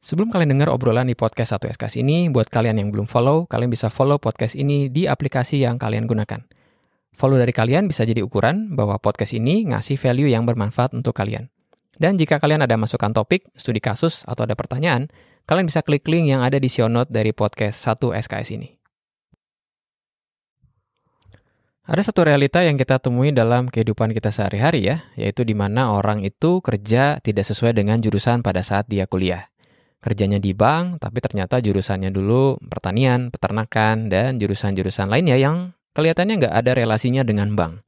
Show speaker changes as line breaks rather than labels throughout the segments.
Sebelum kalian dengar obrolan di podcast 1 SKS ini, buat kalian yang belum follow, kalian bisa follow podcast ini di aplikasi yang kalian gunakan. Follow dari kalian bisa jadi ukuran bahwa podcast ini ngasih value yang bermanfaat untuk kalian. Dan jika kalian ada masukan topik, studi kasus, atau ada pertanyaan, kalian bisa klik link yang ada di show note dari podcast 1 SKS ini. Ada satu realita yang kita temui dalam kehidupan kita sehari-hari ya, yaitu di mana orang itu kerja tidak sesuai dengan jurusan pada saat dia kuliah kerjanya di bank, tapi ternyata jurusannya dulu pertanian, peternakan, dan jurusan-jurusan lainnya yang kelihatannya nggak ada relasinya dengan bank.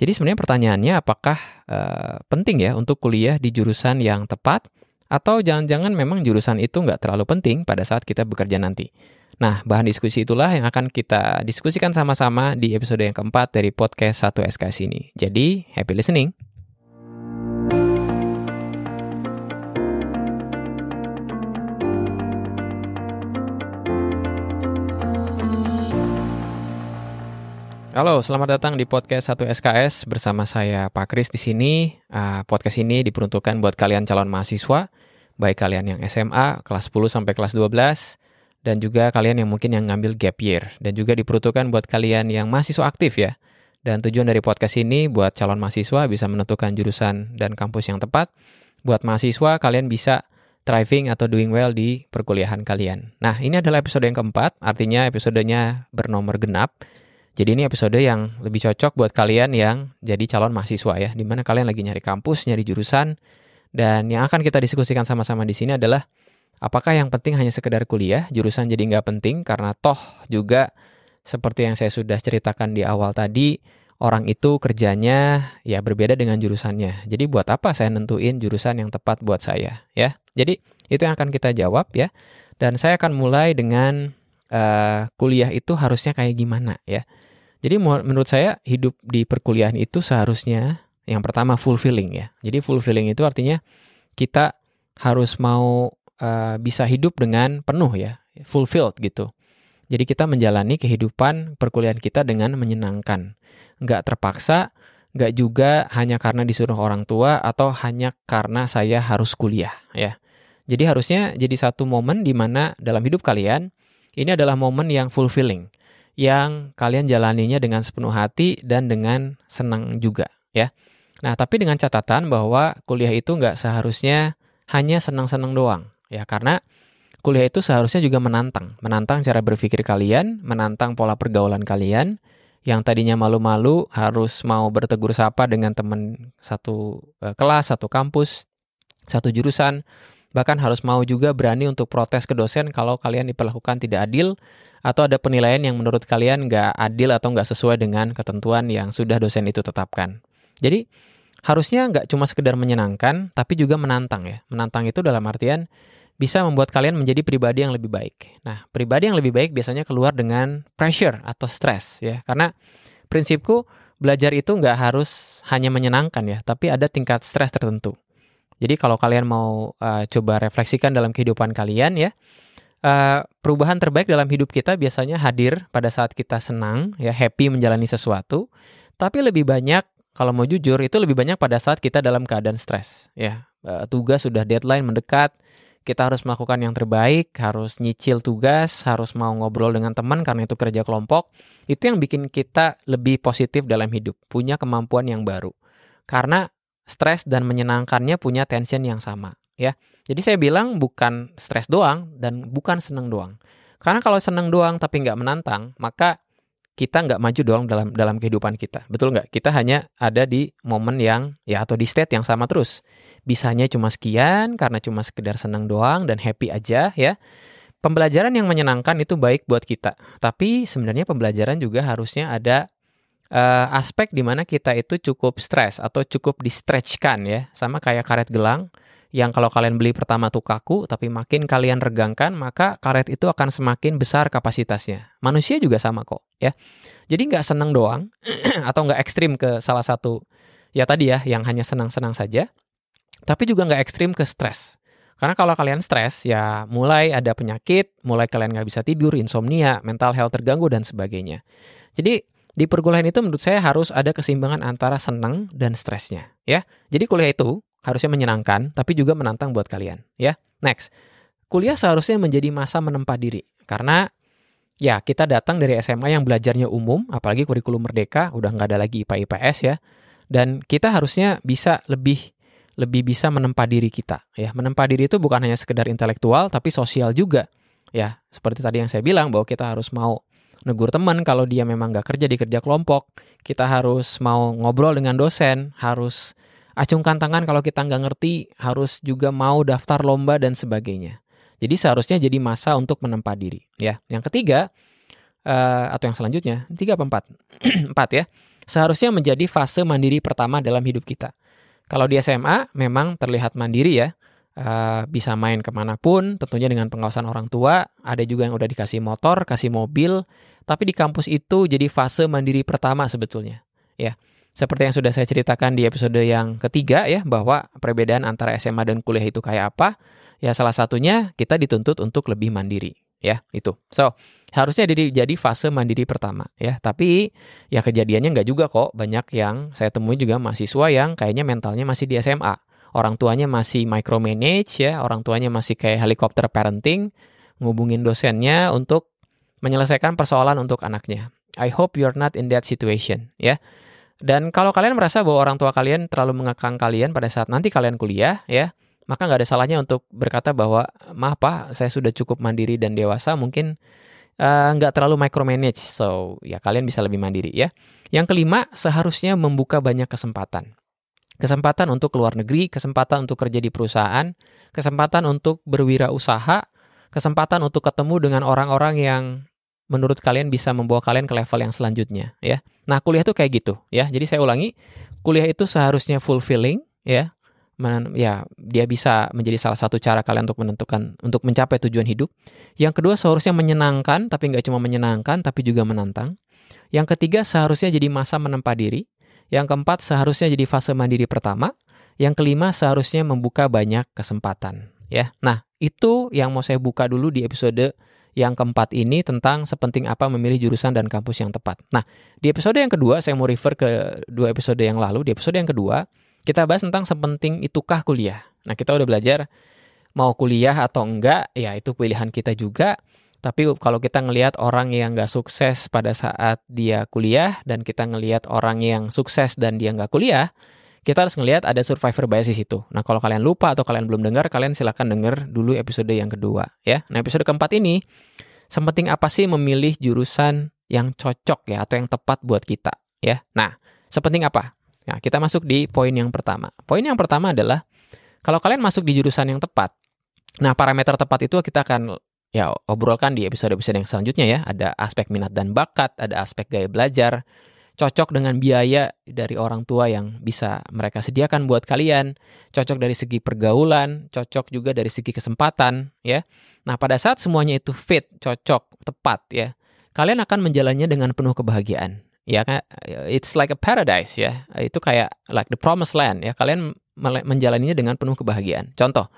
Jadi sebenarnya pertanyaannya apakah uh, penting ya untuk kuliah di jurusan yang tepat atau jangan-jangan memang jurusan itu nggak terlalu penting pada saat kita bekerja nanti. Nah, bahan diskusi itulah yang akan kita diskusikan sama-sama di episode yang keempat dari podcast 1 SKS ini. Jadi, happy listening! Halo, selamat datang di podcast 1 SKS bersama saya Pak Kris di sini. Uh, podcast ini diperuntukkan buat kalian calon mahasiswa, baik kalian yang SMA kelas 10 sampai kelas 12 dan juga kalian yang mungkin yang ngambil gap year dan juga diperuntukkan buat kalian yang mahasiswa aktif ya. Dan tujuan dari podcast ini buat calon mahasiswa bisa menentukan jurusan dan kampus yang tepat. Buat mahasiswa kalian bisa thriving atau doing well di perkuliahan kalian. Nah, ini adalah episode yang keempat, artinya episodenya bernomor genap jadi ini episode yang lebih cocok buat kalian yang jadi calon mahasiswa ya, di mana kalian lagi nyari kampus, nyari jurusan, dan yang akan kita diskusikan sama-sama di sini adalah apakah yang penting hanya sekedar kuliah, jurusan jadi nggak penting karena toh juga seperti yang saya sudah ceritakan di awal tadi, orang itu kerjanya ya berbeda dengan jurusannya. Jadi buat apa saya nentuin jurusan yang tepat buat saya ya? Jadi itu yang akan kita jawab ya. Dan saya akan mulai dengan uh, kuliah itu harusnya kayak gimana ya. Jadi menurut saya hidup di perkuliahan itu seharusnya yang pertama fulfilling ya. Jadi fulfilling itu artinya kita harus mau uh, bisa hidup dengan penuh ya, fulfilled gitu. Jadi kita menjalani kehidupan perkuliahan kita dengan menyenangkan, nggak terpaksa, nggak juga hanya karena disuruh orang tua atau hanya karena saya harus kuliah ya. Jadi harusnya jadi satu momen di mana dalam hidup kalian ini adalah momen yang fulfilling yang kalian jalaninya dengan sepenuh hati dan dengan senang juga ya. Nah tapi dengan catatan bahwa kuliah itu nggak seharusnya hanya senang-senang doang ya karena kuliah itu seharusnya juga menantang, menantang cara berpikir kalian, menantang pola pergaulan kalian yang tadinya malu-malu harus mau bertegur sapa dengan teman satu uh, kelas, satu kampus, satu jurusan, bahkan harus mau juga berani untuk protes ke dosen kalau kalian diperlakukan tidak adil atau ada penilaian yang menurut kalian nggak adil atau nggak sesuai dengan ketentuan yang sudah dosen itu tetapkan. Jadi harusnya nggak cuma sekedar menyenangkan, tapi juga menantang ya. Menantang itu dalam artian bisa membuat kalian menjadi pribadi yang lebih baik. Nah, pribadi yang lebih baik biasanya keluar dengan pressure atau stress ya. Karena prinsipku belajar itu nggak harus hanya menyenangkan ya, tapi ada tingkat stres tertentu. Jadi kalau kalian mau uh, coba refleksikan dalam kehidupan kalian ya, uh, perubahan terbaik dalam hidup kita biasanya hadir pada saat kita senang, ya happy menjalani sesuatu. Tapi lebih banyak, kalau mau jujur, itu lebih banyak pada saat kita dalam keadaan stres. Ya, uh, tugas sudah deadline mendekat, kita harus melakukan yang terbaik, harus nyicil tugas, harus mau ngobrol dengan teman karena itu kerja kelompok. Itu yang bikin kita lebih positif dalam hidup, punya kemampuan yang baru. Karena stres dan menyenangkannya punya tension yang sama, ya. Jadi saya bilang bukan stres doang dan bukan senang doang. Karena kalau senang doang tapi nggak menantang, maka kita nggak maju doang dalam dalam kehidupan kita. Betul nggak? Kita hanya ada di momen yang ya atau di state yang sama terus. Bisanya cuma sekian karena cuma sekedar senang doang dan happy aja ya. Pembelajaran yang menyenangkan itu baik buat kita. Tapi sebenarnya pembelajaran juga harusnya ada uh, aspek di mana kita itu cukup stres atau cukup di stretchkan ya. Sama kayak karet gelang yang kalau kalian beli pertama tuh kaku, tapi makin kalian regangkan, maka karet itu akan semakin besar kapasitasnya. Manusia juga sama kok, ya. Jadi nggak senang doang, atau nggak ekstrim ke salah satu, ya tadi ya, yang hanya senang-senang saja, tapi juga nggak ekstrim ke stres. Karena kalau kalian stres, ya mulai ada penyakit, mulai kalian nggak bisa tidur, insomnia, mental health terganggu, dan sebagainya. Jadi di perkuliahan itu menurut saya harus ada keseimbangan antara senang dan stresnya, ya. Jadi kuliah itu harusnya menyenangkan, tapi juga menantang buat kalian. Ya, next. kuliah seharusnya menjadi masa menempa diri. Karena ya kita datang dari SMA yang belajarnya umum, apalagi kurikulum merdeka, udah nggak ada lagi IPA IPS ya. Dan kita harusnya bisa lebih lebih bisa menempa diri kita ya. Menempa diri itu bukan hanya sekedar intelektual tapi sosial juga. Ya, seperti tadi yang saya bilang bahwa kita harus mau negur teman kalau dia memang nggak kerja di kerja kelompok. Kita harus mau ngobrol dengan dosen, harus acungkan tangan kalau kita nggak ngerti, harus juga mau daftar lomba dan sebagainya. Jadi seharusnya jadi masa untuk menempa diri. Ya, yang ketiga uh, atau yang selanjutnya tiga apa empat? empat ya. Seharusnya menjadi fase mandiri pertama dalam hidup kita. Kalau di SMA memang terlihat mandiri ya, uh, bisa main ke mana pun, tentunya dengan pengawasan orang tua. Ada juga yang udah dikasih motor, kasih mobil, tapi di kampus itu jadi fase mandiri pertama sebetulnya. Ya, seperti yang sudah saya ceritakan di episode yang ketiga ya, bahwa perbedaan antara SMA dan kuliah itu kayak apa? Ya salah satunya kita dituntut untuk lebih mandiri ya itu. So harusnya jadi jadi fase mandiri pertama ya. Tapi ya kejadiannya nggak juga kok. Banyak yang saya temui juga mahasiswa yang kayaknya mentalnya masih di SMA. Orang tuanya masih micromanage ya. Orang tuanya masih kayak helikopter parenting, ngubungin dosennya untuk menyelesaikan persoalan untuk anaknya. I hope you're not in that situation ya. Dan kalau kalian merasa bahwa orang tua kalian terlalu mengekang kalian pada saat nanti kalian kuliah ya, maka nggak ada salahnya untuk berkata bahwa maaf pak saya sudah cukup mandiri dan dewasa mungkin uh, nggak terlalu micromanage so ya kalian bisa lebih mandiri ya yang kelima seharusnya membuka banyak kesempatan kesempatan untuk keluar negeri kesempatan untuk kerja di perusahaan kesempatan untuk berwirausaha kesempatan untuk ketemu dengan orang-orang yang menurut kalian bisa membawa kalian ke level yang selanjutnya ya nah kuliah itu kayak gitu ya jadi saya ulangi kuliah itu seharusnya fulfilling ya men, ya dia bisa menjadi salah satu cara kalian untuk menentukan untuk mencapai tujuan hidup. Yang kedua seharusnya menyenangkan tapi nggak cuma menyenangkan tapi juga menantang. Yang ketiga seharusnya jadi masa menempa diri. Yang keempat seharusnya jadi fase mandiri pertama. Yang kelima seharusnya membuka banyak kesempatan. Ya, nah itu yang mau saya buka dulu di episode yang keempat ini tentang sepenting apa memilih jurusan dan kampus yang tepat. Nah, di episode yang kedua saya mau refer ke dua episode yang lalu. Di episode yang kedua kita bahas tentang sepenting itukah kuliah. Nah, kita udah belajar mau kuliah atau enggak, ya itu pilihan kita juga. Tapi kalau kita ngelihat orang yang nggak sukses pada saat dia kuliah dan kita ngelihat orang yang sukses dan dia nggak kuliah, kita harus ngelihat ada survivor bias di situ. Nah, kalau kalian lupa atau kalian belum dengar, kalian silahkan dengar dulu episode yang kedua, ya. Nah, episode keempat ini, sepenting apa sih memilih jurusan yang cocok ya atau yang tepat buat kita, ya. Nah, sepenting apa? Nah, kita masuk di poin yang pertama. Poin yang pertama adalah kalau kalian masuk di jurusan yang tepat, nah parameter tepat itu kita akan ya obrolkan di episode-episode yang selanjutnya ya. Ada aspek minat dan bakat, ada aspek gaya belajar, cocok dengan biaya dari orang tua yang bisa mereka sediakan buat kalian, cocok dari segi pergaulan, cocok juga dari segi kesempatan ya. Nah, pada saat semuanya itu fit, cocok, tepat ya, kalian akan menjalannya dengan penuh kebahagiaan ya it's like a paradise ya. Itu kayak like the promised land ya. Kalian menjalaninya dengan penuh kebahagiaan. Contoh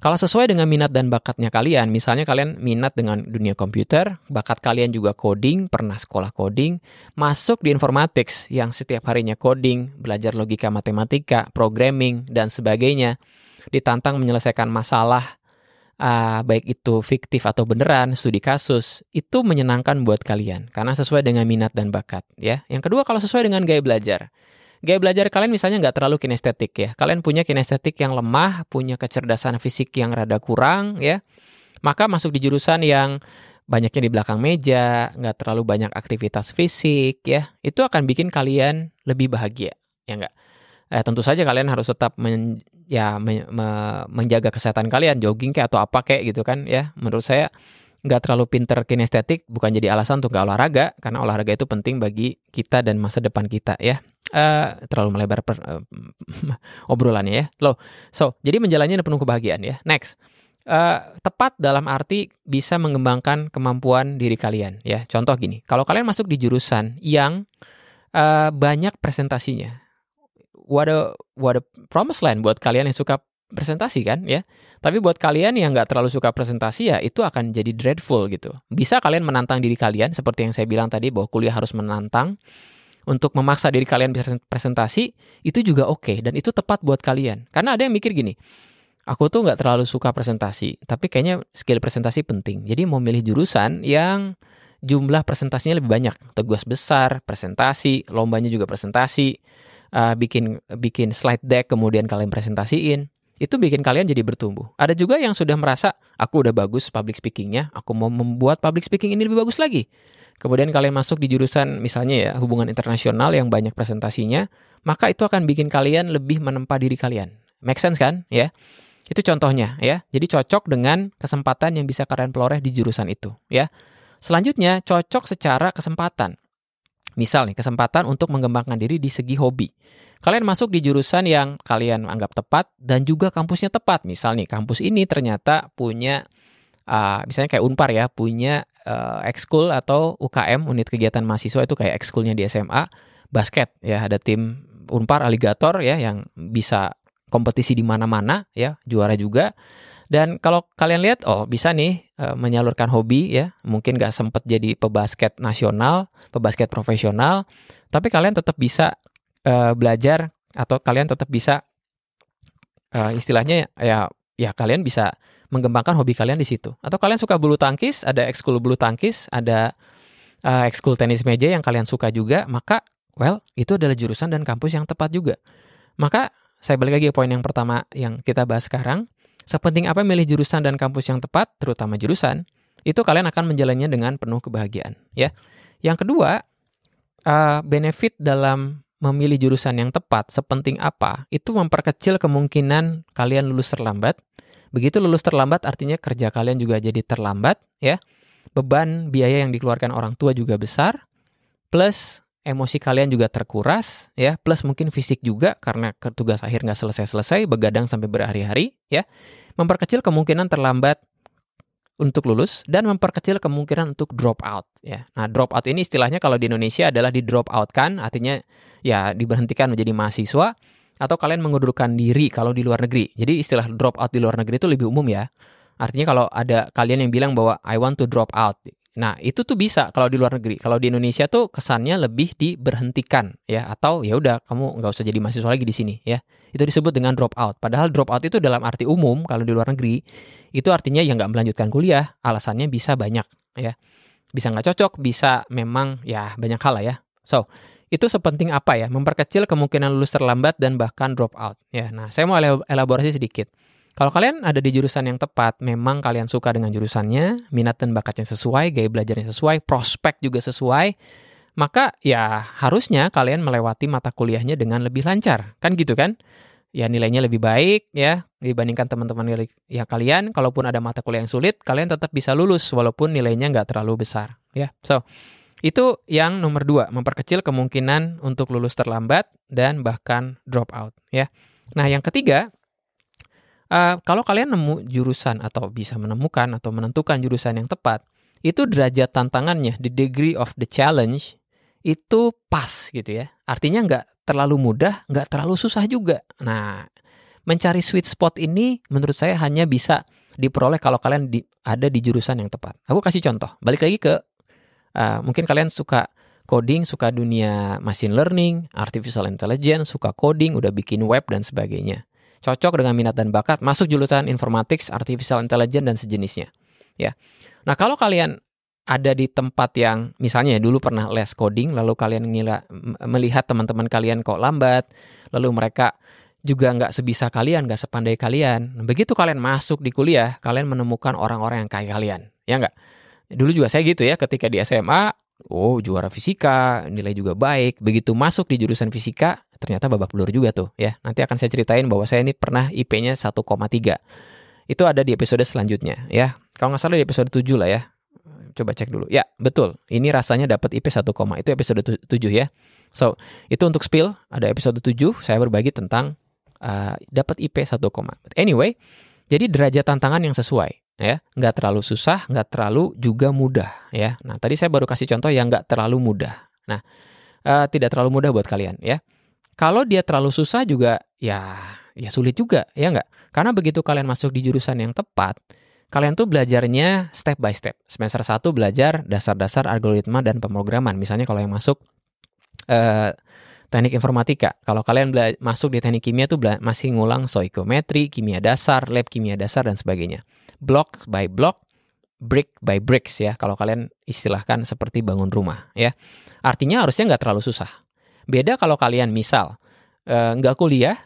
kalau sesuai dengan minat dan bakatnya kalian, misalnya kalian minat dengan dunia komputer, bakat kalian juga coding, pernah sekolah coding, masuk di informatics yang setiap harinya coding, belajar logika matematika, programming, dan sebagainya, ditantang menyelesaikan masalah uh, baik itu fiktif atau beneran, studi kasus, itu menyenangkan buat kalian karena sesuai dengan minat dan bakat ya. Yang kedua kalau sesuai dengan gaya belajar. Gaya belajar kalian misalnya nggak terlalu kinestetik ya. Kalian punya kinestetik yang lemah, punya kecerdasan fisik yang rada kurang ya. Maka masuk di jurusan yang banyaknya di belakang meja, nggak terlalu banyak aktivitas fisik ya. Itu akan bikin kalian lebih bahagia, ya nggak? Eh, tentu saja kalian harus tetap men, ya me, me, menjaga kesehatan kalian jogging kayak atau apa kayak gitu kan ya menurut saya nggak terlalu pinter kinestetik bukan jadi alasan untuk gak olahraga karena olahraga itu penting bagi kita dan masa depan kita ya. Uh, terlalu melebar per, uh, obrolannya ya. Lo so jadi menjalannya penuh kebahagiaan ya. Next. Uh, tepat dalam arti bisa mengembangkan kemampuan diri kalian ya. Contoh gini kalau kalian masuk di jurusan yang uh, banyak presentasinya what a what a promised land buat kalian yang suka presentasi kan ya. Tapi buat kalian yang nggak terlalu suka presentasi ya itu akan jadi dreadful gitu. Bisa kalian menantang diri kalian seperti yang saya bilang tadi bahwa kuliah harus menantang untuk memaksa diri kalian presentasi itu juga oke okay, dan itu tepat buat kalian. Karena ada yang mikir gini, aku tuh nggak terlalu suka presentasi, tapi kayaknya skill presentasi penting. Jadi mau milih jurusan yang jumlah presentasinya lebih banyak, tugas besar, presentasi, lombanya juga presentasi, uh, bikin bikin slide deck kemudian kalian presentasiin, itu bikin kalian jadi bertumbuh. Ada juga yang sudah merasa aku udah bagus public speakingnya, aku mau membuat public speaking ini lebih bagus lagi. Kemudian kalian masuk di jurusan misalnya ya hubungan internasional yang banyak presentasinya, maka itu akan bikin kalian lebih menempa diri kalian. Make sense kan? Ya. Itu contohnya ya. Jadi cocok dengan kesempatan yang bisa kalian peloreh di jurusan itu ya. Selanjutnya cocok secara kesempatan. Misal nih, kesempatan untuk mengembangkan diri di segi hobi. Kalian masuk di jurusan yang kalian anggap tepat dan juga kampusnya tepat. Misal nih, kampus ini ternyata punya, uh, misalnya kayak Unpar ya, punya uh, ekskul atau UKM, unit kegiatan mahasiswa itu kayak ekskulnya di SMA, basket ya, ada tim Unpar Alligator ya yang bisa kompetisi di mana-mana ya, juara juga. Dan kalau kalian lihat, oh bisa nih e, menyalurkan hobi ya, mungkin gak sempet jadi pebasket nasional, pebasket profesional, tapi kalian tetap bisa e, belajar atau kalian tetap bisa e, istilahnya ya ya kalian bisa mengembangkan hobi kalian di situ. Atau kalian suka bulu tangkis, ada ekskul bulu tangkis, ada ekskul tenis meja yang kalian suka juga, maka well itu adalah jurusan dan kampus yang tepat juga. Maka saya balik lagi ke poin yang pertama yang kita bahas sekarang. Sepenting apa milih jurusan dan kampus yang tepat, terutama jurusan, itu kalian akan menjalannya dengan penuh kebahagiaan. Ya. Yang kedua, uh, benefit dalam memilih jurusan yang tepat sepenting apa, itu memperkecil kemungkinan kalian lulus terlambat. Begitu lulus terlambat artinya kerja kalian juga jadi terlambat, ya. Beban biaya yang dikeluarkan orang tua juga besar. Plus emosi kalian juga terkuras ya plus mungkin fisik juga karena tugas akhir nggak selesai-selesai begadang sampai berhari-hari ya memperkecil kemungkinan terlambat untuk lulus dan memperkecil kemungkinan untuk drop out ya. Nah drop out ini istilahnya kalau di Indonesia adalah di drop out kan artinya ya diberhentikan menjadi mahasiswa atau kalian mengundurkan diri kalau di luar negeri. Jadi istilah drop out di luar negeri itu lebih umum ya. Artinya kalau ada kalian yang bilang bahwa I want to drop out Nah, itu tuh bisa kalau di luar negeri. Kalau di Indonesia tuh kesannya lebih diberhentikan ya atau ya udah kamu nggak usah jadi mahasiswa lagi di sini ya. Itu disebut dengan drop out. Padahal drop out itu dalam arti umum kalau di luar negeri itu artinya ya nggak melanjutkan kuliah. Alasannya bisa banyak ya. Bisa nggak cocok, bisa memang ya banyak hal lah ya. So, itu sepenting apa ya? Memperkecil kemungkinan lulus terlambat dan bahkan drop out ya. Nah, saya mau elaborasi sedikit. Kalau kalian ada di jurusan yang tepat, memang kalian suka dengan jurusannya, minat dan bakatnya sesuai, gaya belajarnya sesuai, prospek juga sesuai, maka ya harusnya kalian melewati mata kuliahnya dengan lebih lancar. Kan gitu kan? Ya nilainya lebih baik ya dibandingkan teman-teman ya kalian. Kalaupun ada mata kuliah yang sulit, kalian tetap bisa lulus walaupun nilainya nggak terlalu besar. Ya, so itu yang nomor dua, memperkecil kemungkinan untuk lulus terlambat dan bahkan drop out. Ya. Nah yang ketiga, Uh, kalau kalian nemu jurusan atau bisa menemukan atau menentukan jurusan yang tepat, itu derajat tantangannya, the degree of the challenge, itu pas gitu ya. Artinya nggak terlalu mudah, nggak terlalu susah juga. Nah, mencari sweet spot ini menurut saya hanya bisa diperoleh kalau kalian di, ada di jurusan yang tepat. Aku kasih contoh, balik lagi ke uh, mungkin kalian suka coding, suka dunia machine learning, artificial intelligence, suka coding, udah bikin web dan sebagainya cocok dengan minat dan bakat, masuk jurusan informatics, artificial intelligence dan sejenisnya. Ya. Nah, kalau kalian ada di tempat yang misalnya dulu pernah les coding lalu kalian ngila, melihat teman-teman kalian kok lambat lalu mereka juga nggak sebisa kalian nggak sepandai kalian begitu kalian masuk di kuliah kalian menemukan orang-orang yang kayak kalian ya nggak dulu juga saya gitu ya ketika di SMA oh juara fisika nilai juga baik begitu masuk di jurusan fisika ternyata babak belur juga tuh ya. Nanti akan saya ceritain bahwa saya ini pernah IP-nya 1,3. Itu ada di episode selanjutnya ya. Kalau nggak salah di episode 7 lah ya. Coba cek dulu. Ya, betul. Ini rasanya dapat IP 1, itu episode 7 ya. So, itu untuk spill ada episode 7 saya berbagi tentang uh, dapat IP 1, anyway, jadi derajat tantangan yang sesuai ya, nggak terlalu susah, nggak terlalu juga mudah ya. Nah, tadi saya baru kasih contoh yang nggak terlalu mudah. Nah, uh, tidak terlalu mudah buat kalian ya. Kalau dia terlalu susah juga ya ya sulit juga ya nggak? Karena begitu kalian masuk di jurusan yang tepat, kalian tuh belajarnya step by step. Semester 1 belajar dasar-dasar algoritma dan pemrograman. Misalnya kalau yang masuk uh, teknik informatika. Kalau kalian masuk di teknik kimia tuh masih ngulang stoikiometri, kimia dasar, lab kimia dasar dan sebagainya. Block by block, brick by bricks ya. Kalau kalian istilahkan seperti bangun rumah ya. Artinya harusnya nggak terlalu susah. Beda kalau kalian misal eh, nggak kuliah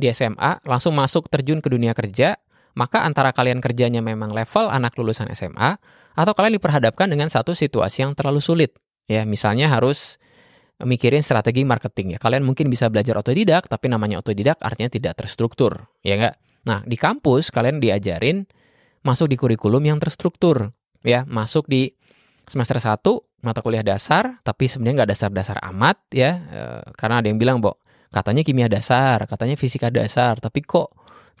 di SMA, langsung masuk terjun ke dunia kerja, maka antara kalian kerjanya memang level anak lulusan SMA, atau kalian diperhadapkan dengan satu situasi yang terlalu sulit. Ya, misalnya harus mikirin strategi marketing ya. Kalian mungkin bisa belajar otodidak, tapi namanya otodidak artinya tidak terstruktur, ya enggak? Nah, di kampus kalian diajarin masuk di kurikulum yang terstruktur, ya. Masuk di semester 1 mata kuliah dasar, tapi sebenarnya nggak dasar-dasar amat ya. E, karena ada yang bilang, Bo, katanya kimia dasar, katanya fisika dasar, tapi kok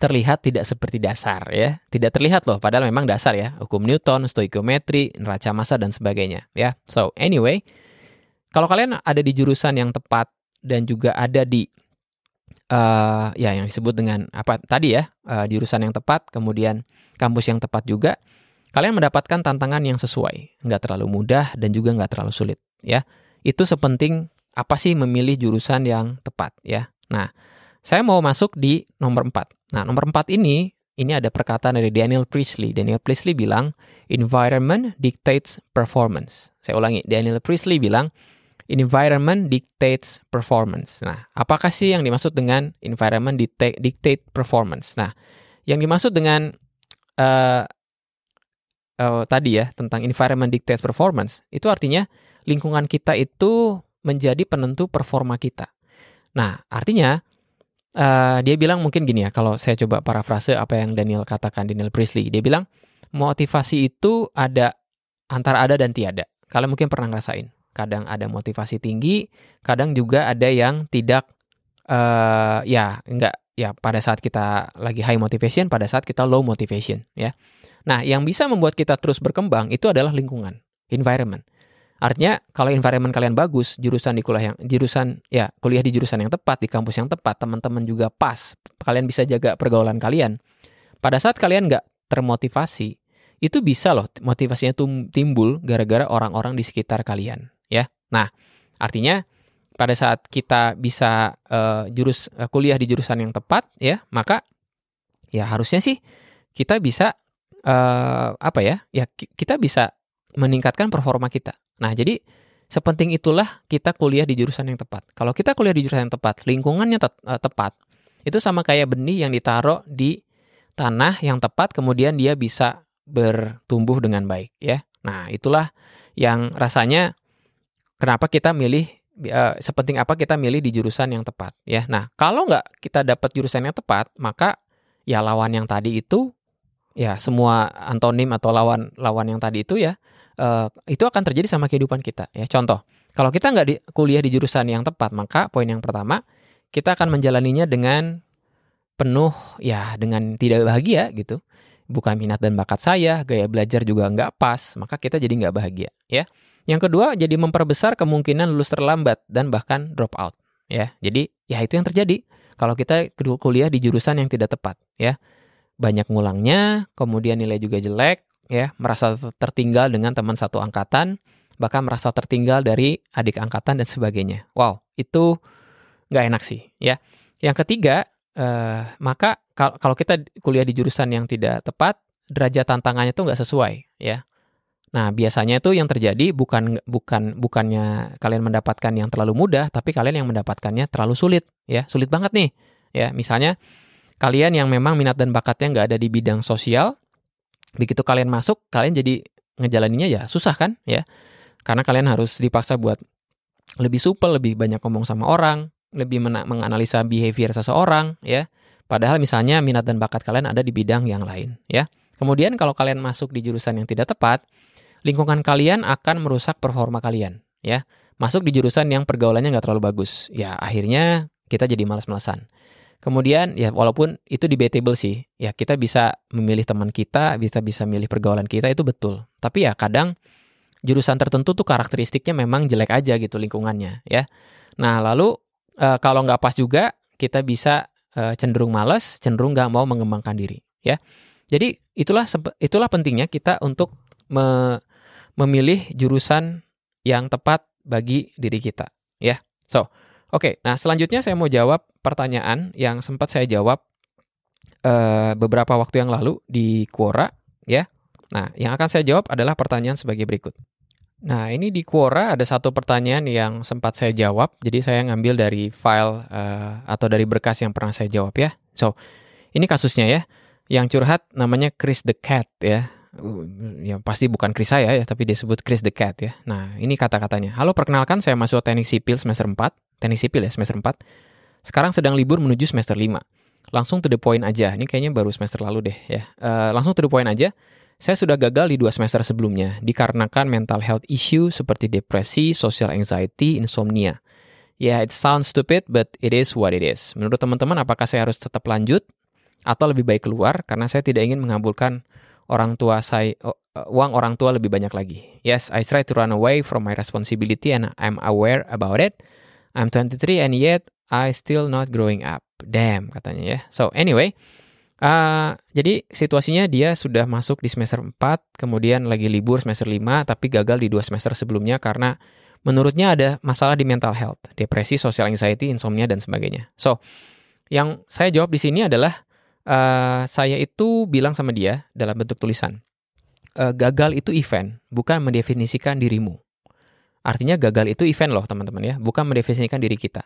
terlihat tidak seperti dasar ya. Tidak terlihat loh, padahal memang dasar ya. Hukum Newton, stoikiometri, neraca massa dan sebagainya ya. So, anyway, kalau kalian ada di jurusan yang tepat dan juga ada di uh, ya yang disebut dengan apa tadi ya uh, jurusan yang tepat, kemudian kampus yang tepat juga, kalian mendapatkan tantangan yang sesuai, nggak terlalu mudah dan juga nggak terlalu sulit ya. Itu sepenting apa sih memilih jurusan yang tepat ya. Nah, saya mau masuk di nomor 4. Nah, nomor 4 ini ini ada perkataan dari Daniel Priestley. Daniel Priestley bilang, environment dictates performance. Saya ulangi, Daniel Priestley bilang, environment dictates performance. Nah, apakah sih yang dimaksud dengan environment dictate, performance? Nah, yang dimaksud dengan uh, uh, tadi ya tentang environment dictates performance itu artinya lingkungan kita itu menjadi penentu performa kita. Nah, artinya uh, dia bilang mungkin gini ya, kalau saya coba parafrase apa yang Daniel katakan, Daniel Priestley, dia bilang motivasi itu ada antara ada dan tiada. Kalian mungkin pernah ngerasain kadang ada motivasi tinggi, kadang juga ada yang tidak uh, ya enggak ya pada saat kita lagi high motivation, pada saat kita low motivation ya. Nah, yang bisa membuat kita terus berkembang itu adalah lingkungan, environment. Artinya kalau environment kalian bagus, jurusan di kuliah yang jurusan ya kuliah di jurusan yang tepat, di kampus yang tepat, teman-teman juga pas, kalian bisa jaga pergaulan kalian. Pada saat kalian nggak termotivasi, itu bisa loh motivasinya timbul gara-gara orang-orang di sekitar kalian ya. Nah, artinya pada saat kita bisa uh, jurus uh, kuliah di jurusan yang tepat ya, maka ya harusnya sih kita bisa uh, apa ya? Ya kita bisa meningkatkan performa kita. Nah, jadi sepenting itulah kita kuliah di jurusan yang tepat. Kalau kita kuliah di jurusan yang tepat, lingkungannya te tepat, itu sama kayak benih yang ditaruh di tanah yang tepat kemudian dia bisa bertumbuh dengan baik ya. Nah, itulah yang rasanya kenapa kita milih uh, sepenting apa kita milih di jurusan yang tepat ya. Nah, kalau nggak kita dapat jurusan yang tepat, maka ya lawan yang tadi itu ya semua antonim atau lawan lawan yang tadi itu ya uh, itu akan terjadi sama kehidupan kita ya. Contoh, kalau kita nggak di, kuliah di jurusan yang tepat, maka poin yang pertama kita akan menjalaninya dengan penuh ya dengan tidak bahagia gitu. Bukan minat dan bakat saya, gaya belajar juga nggak pas, maka kita jadi nggak bahagia ya. Yang kedua, jadi memperbesar kemungkinan lulus terlambat dan bahkan drop out. Ya, jadi ya itu yang terjadi kalau kita kuliah di jurusan yang tidak tepat. Ya, banyak ngulangnya, kemudian nilai juga jelek, ya, merasa tertinggal dengan teman satu angkatan, bahkan merasa tertinggal dari adik angkatan dan sebagainya. Wow, itu nggak enak sih. Ya, yang ketiga, eh, maka kalau kita kuliah di jurusan yang tidak tepat, derajat tantangannya itu nggak sesuai. Ya, Nah, biasanya itu yang terjadi bukan bukan bukannya kalian mendapatkan yang terlalu mudah, tapi kalian yang mendapatkannya terlalu sulit, ya. Sulit banget nih. Ya, misalnya kalian yang memang minat dan bakatnya nggak ada di bidang sosial, begitu kalian masuk, kalian jadi ngejalaninya ya susah kan, ya. Karena kalian harus dipaksa buat lebih supel, lebih banyak ngomong sama orang, lebih menganalisa behavior seseorang, ya. Padahal misalnya minat dan bakat kalian ada di bidang yang lain, ya. Kemudian kalau kalian masuk di jurusan yang tidak tepat, lingkungan kalian akan merusak performa kalian, ya. Masuk di jurusan yang pergaulannya nggak terlalu bagus, ya akhirnya kita jadi malas-malasan. Kemudian ya walaupun itu debatable sih, ya kita bisa memilih teman kita, bisa bisa milih pergaulan kita itu betul. Tapi ya kadang jurusan tertentu tuh karakteristiknya memang jelek aja gitu lingkungannya, ya. Nah lalu e, kalau nggak pas juga kita bisa e, cenderung malas, cenderung nggak mau mengembangkan diri, ya. Jadi itulah itulah pentingnya kita untuk me, memilih jurusan yang tepat bagi diri kita, ya. So, Oke, nah selanjutnya saya mau jawab pertanyaan yang sempat saya jawab uh, beberapa waktu yang lalu di Quora, ya. Nah, yang akan saya jawab adalah pertanyaan sebagai berikut. Nah, ini di Quora ada satu pertanyaan yang sempat saya jawab. Jadi saya ngambil dari file uh, atau dari berkas yang pernah saya jawab ya. So, ini kasusnya ya. Yang curhat namanya Chris the Cat ya. Uh, ya pasti bukan Chris saya ya, tapi dia sebut Chris the Cat ya. Nah, ini kata-katanya. Halo, perkenalkan saya masuk teknik sipil semester 4. Teknik sipil ya, semester 4. Sekarang sedang libur menuju semester 5. Langsung to the point aja. Ini kayaknya baru semester lalu deh ya. Uh, langsung to the point aja saya sudah gagal di dua semester sebelumnya dikarenakan mental health issue seperti depresi, social anxiety, insomnia. Ya, yeah, it sounds stupid, but it is what it is. Menurut teman-teman, apakah saya harus tetap lanjut atau lebih baik keluar karena saya tidak ingin mengabulkan orang tua saya oh, uh, uang orang tua lebih banyak lagi. Yes, I try to run away from my responsibility and I'm aware about it. I'm 23 and yet I still not growing up. Damn katanya ya. So anyway, Uh, jadi situasinya dia sudah masuk di semester 4, kemudian lagi libur semester 5, tapi gagal di dua semester sebelumnya karena menurutnya ada masalah di mental health, depresi, social anxiety, insomnia, dan sebagainya. So, yang saya jawab di sini adalah uh, saya itu bilang sama dia dalam bentuk tulisan, uh, gagal itu event, bukan mendefinisikan dirimu. Artinya gagal itu event loh teman-teman ya, bukan mendefinisikan diri kita.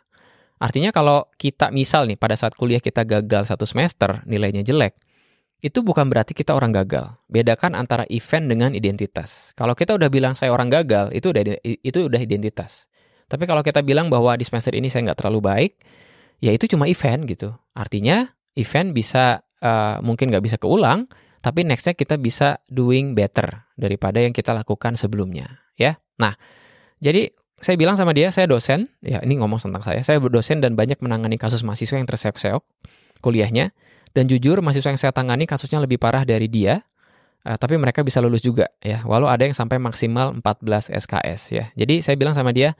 Artinya kalau kita misal nih pada saat kuliah kita gagal satu semester, nilainya jelek, itu bukan berarti kita orang gagal. Bedakan antara event dengan identitas. Kalau kita udah bilang saya orang gagal, itu udah itu udah identitas. Tapi kalau kita bilang bahwa di semester ini saya nggak terlalu baik, ya itu cuma event gitu. Artinya event bisa uh, mungkin nggak bisa keulang, tapi nextnya kita bisa doing better daripada yang kita lakukan sebelumnya, ya. Nah, jadi saya bilang sama dia, saya dosen, ya ini ngomong tentang saya, saya berdosen dan banyak menangani kasus mahasiswa yang terseok-seok kuliahnya, dan jujur mahasiswa yang saya tangani kasusnya lebih parah dari dia, uh, tapi mereka bisa lulus juga ya, walau ada yang sampai maksimal 14 SKS ya. Jadi saya bilang sama dia,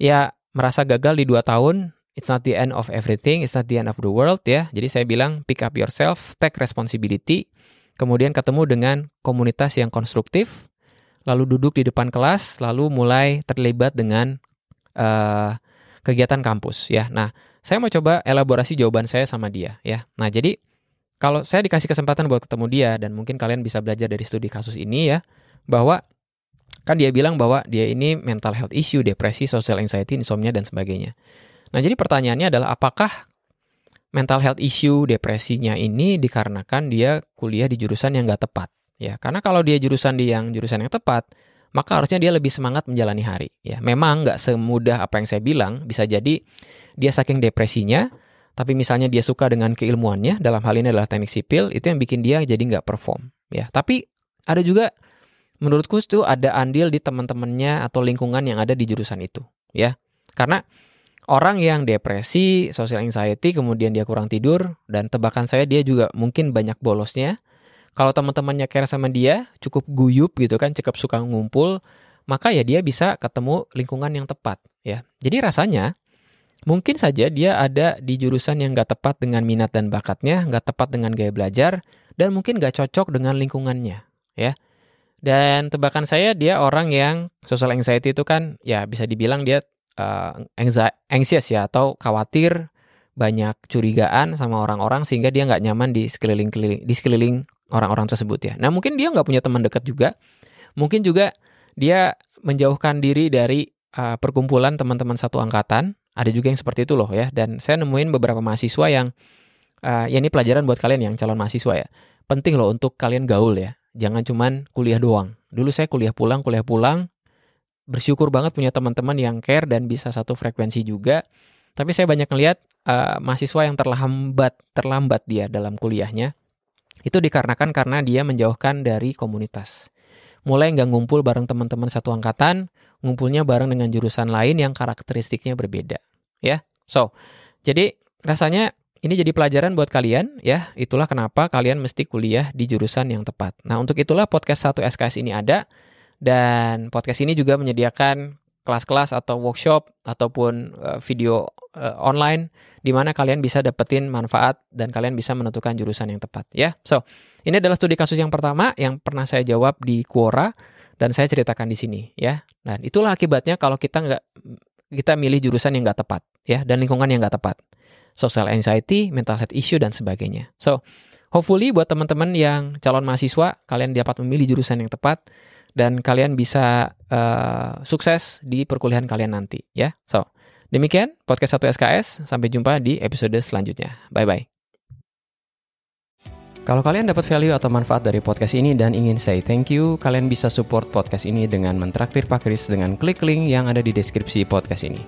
ya merasa gagal di 2 tahun, it's not the end of everything, it's not the end of the world ya. Jadi saya bilang pick up yourself, take responsibility, kemudian ketemu dengan komunitas yang konstruktif, lalu duduk di depan kelas, lalu mulai terlibat dengan uh, kegiatan kampus ya. Nah, saya mau coba elaborasi jawaban saya sama dia ya. Nah, jadi kalau saya dikasih kesempatan buat ketemu dia dan mungkin kalian bisa belajar dari studi kasus ini ya, bahwa kan dia bilang bahwa dia ini mental health issue, depresi, social anxiety, insomnia dan sebagainya. Nah, jadi pertanyaannya adalah apakah mental health issue, depresinya ini dikarenakan dia kuliah di jurusan yang nggak tepat? Ya, karena kalau dia jurusan di yang jurusan yang tepat, maka harusnya dia lebih semangat menjalani hari. Ya, memang nggak semudah apa yang saya bilang. Bisa jadi dia saking depresinya, tapi misalnya dia suka dengan keilmuannya, dalam hal ini adalah teknik sipil, itu yang bikin dia jadi nggak perform. Ya, tapi ada juga menurutku itu ada andil di teman-temannya atau lingkungan yang ada di jurusan itu. Ya, karena orang yang depresi, social anxiety, kemudian dia kurang tidur, dan tebakan saya dia juga mungkin banyak bolosnya kalau teman-temannya care sama dia, cukup guyup gitu kan, cukup suka ngumpul, maka ya dia bisa ketemu lingkungan yang tepat ya. Jadi rasanya mungkin saja dia ada di jurusan yang gak tepat dengan minat dan bakatnya, gak tepat dengan gaya belajar, dan mungkin gak cocok dengan lingkungannya ya. Dan tebakan saya dia orang yang social anxiety itu kan ya bisa dibilang dia uh, anxious ya atau khawatir banyak curigaan sama orang-orang sehingga dia nggak nyaman di sekeliling di sekeliling orang-orang tersebut ya. Nah mungkin dia nggak punya teman dekat juga, mungkin juga dia menjauhkan diri dari uh, perkumpulan teman-teman satu angkatan. Ada juga yang seperti itu loh ya. Dan saya nemuin beberapa mahasiswa yang uh, ya ini pelajaran buat kalian yang calon mahasiswa ya. Penting loh untuk kalian gaul ya. Jangan cuman kuliah doang. Dulu saya kuliah pulang, kuliah pulang. Bersyukur banget punya teman-teman yang care dan bisa satu frekuensi juga. Tapi saya banyak ngeliat uh, mahasiswa yang terlambat, terlambat dia dalam kuliahnya itu dikarenakan karena dia menjauhkan dari komunitas. Mulai nggak ngumpul bareng teman-teman satu angkatan, ngumpulnya bareng dengan jurusan lain yang karakteristiknya berbeda. Ya, so jadi rasanya ini jadi pelajaran buat kalian ya. Itulah kenapa kalian mesti kuliah di jurusan yang tepat. Nah untuk itulah podcast 1 SKS ini ada dan podcast ini juga menyediakan kelas-kelas atau workshop ataupun uh, video uh, online di mana kalian bisa dapetin manfaat dan kalian bisa menentukan jurusan yang tepat ya. So, ini adalah studi kasus yang pertama yang pernah saya jawab di Quora dan saya ceritakan di sini ya. Dan itulah akibatnya kalau kita nggak kita milih jurusan yang nggak tepat ya dan lingkungan yang nggak tepat. Social anxiety, mental health issue dan sebagainya. So, hopefully buat teman-teman yang calon mahasiswa, kalian dapat memilih jurusan yang tepat dan kalian bisa uh, sukses di perkuliahan kalian nanti ya. So, demikian podcast 1 SKS. Sampai jumpa di episode selanjutnya. Bye bye. Kalau kalian dapat value atau manfaat dari podcast ini dan ingin say thank you, kalian bisa support podcast ini dengan mentraktir Pak Kris dengan klik link yang ada di deskripsi podcast ini.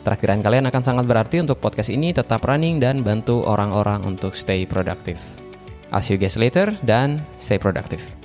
Traktiran kalian akan sangat berarti untuk podcast ini tetap running dan bantu orang-orang untuk stay productive. I'll see you guys later dan stay productive.